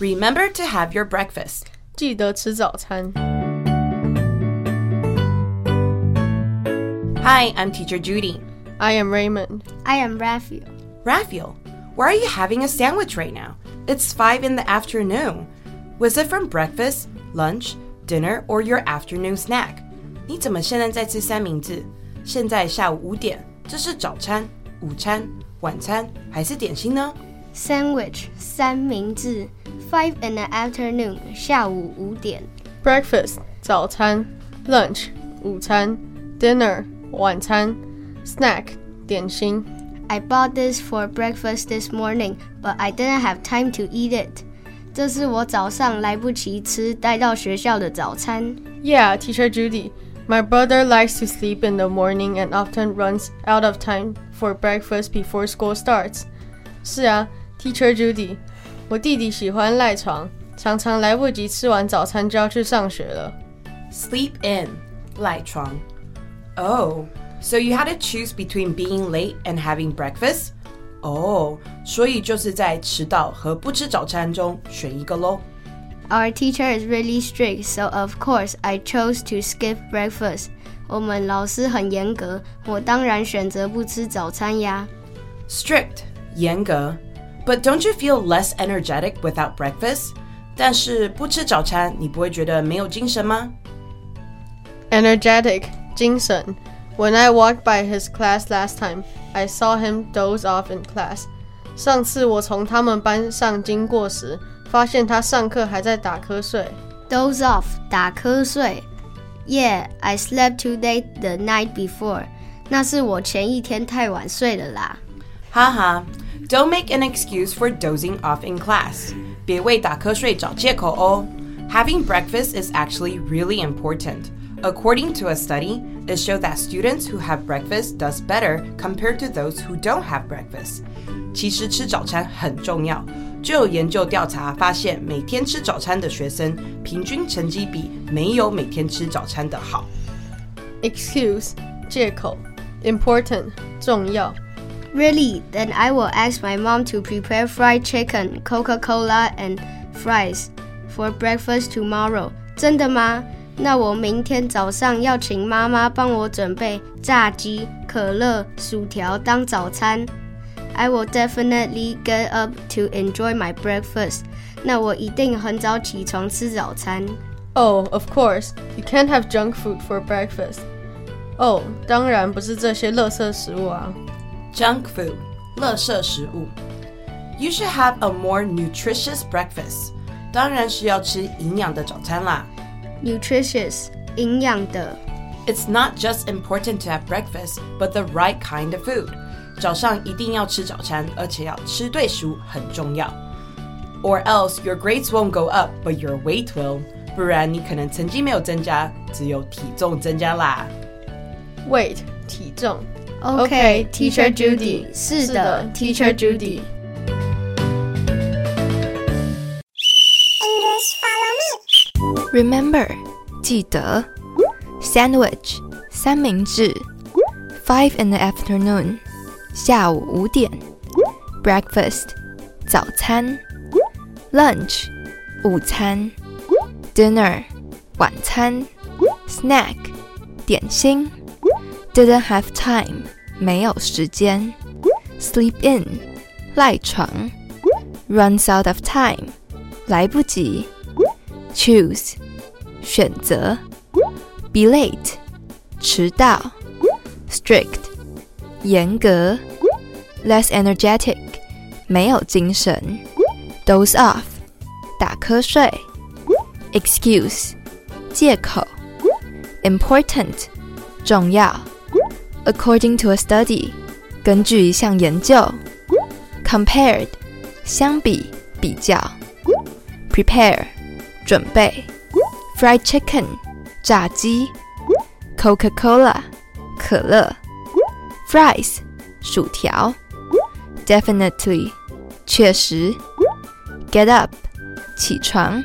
remember to have your breakfast，记得吃早餐。Hi, I'm teacher Judy. I am Raymond. I am Rafael. Rafael, why are you having a sandwich right now? It's 5 in the afternoon. Was it from breakfast, lunch, dinner, or your afternoon snack? 你怎么现在在吃三明治？现在下午五点，这是早餐、午餐、晚餐还是点心呢？ Sandwich 三明治，five in the afternoon 下午五点。 Breakfast 早餐，Lunch 午餐，Dinner 晚餐，Snack 点心。 I bought this for breakfast this morning, but I didn't have time to eat it. 这是我早上来不及吃带到学校的早餐。 Yeah, Teacher Judy. My brother likes to sleep in the morning and often runs out of time for breakfast before school starts. 是啊，Teacher Judy，我弟弟喜欢赖床，常常来不及吃完早餐就要去上学了。 Sleep in, 赖床. Oh, so you had to choose between being late and having breakfast? Oh, 所以就是在迟到和不吃早餐中选一个喽。 Our teacher is really strict, so of course I chose to skip breakfast. 我们老师很严格，我当然选择不吃早餐呀。 Strict, 严格. But don't you feel less energetic without breakfast? 但是不吃早餐，你不会觉得没有精神吗？ Energetic 精神。When I walked by his class last time, I saw him doze off in class. 上次我从他们班上经过时， 发现他上课还在打瞌睡。 Doze off 打瞌睡。Yeah, I slept too late the night before. 那是我前一天太晚睡了啦。哈哈，Don't make an excuse for dozing off in class. 别为打瞌睡找借口哦。Having breakfast is actually really important. According to a study, it showed that students who have breakfast does better compared to those who don't have breakfast. 其实吃早餐很重要。 就有研究调查发现，每天吃早餐的学生平均成绩比没有每天吃早餐的好。Excuse 借口。Important 重要。Really? Then I will ask my mom to prepare fried chicken, Coca-Cola, and fries for breakfast tomorrow. 真的吗？那我明天早上要请妈妈帮我准备炸鸡、可乐、薯条当早餐。I will definitely get up to enjoy my breakfast. 那我一定很早起床吃早餐。 Oh, of course, you can't have junk food for breakfast. 哦，当然不是这些垃圾食物啊。 Junk food, 垃圾食物. You should have a more nutritious breakfast. 当然是要吃营养的早餐啦。 Nutritious 营养的。 It's not just important to have breakfast, but the right kind of food. 早上一定要吃早餐，而且要吃对食物很重要。Or else your grades won't go up, but your weight will. 不然你可能成绩没有增加，只有体重增加啦。 Weight 体重。 OK, Teacher Judy. 是的，Teacher Judy. Remember，记得 ，sandwich 三明治，five in the afternoon 下午五点，breakfast 早餐，lunch 午餐，dinner 晚餐，snack 点心，didn't have time 没有时间，sleep in 赖床，runs out of time 来不及。choose 选择 ，be late 迟到，strict 严格，less energetic 没有精神，doze off 打瞌睡，excuse 借口，important 重要，according to a study 根据一项研究，compared 相比比较，prepare 准备，fried chicken 炸鸡，Coca-Cola 可乐，fries 薯条，definitely 确实，get up 起床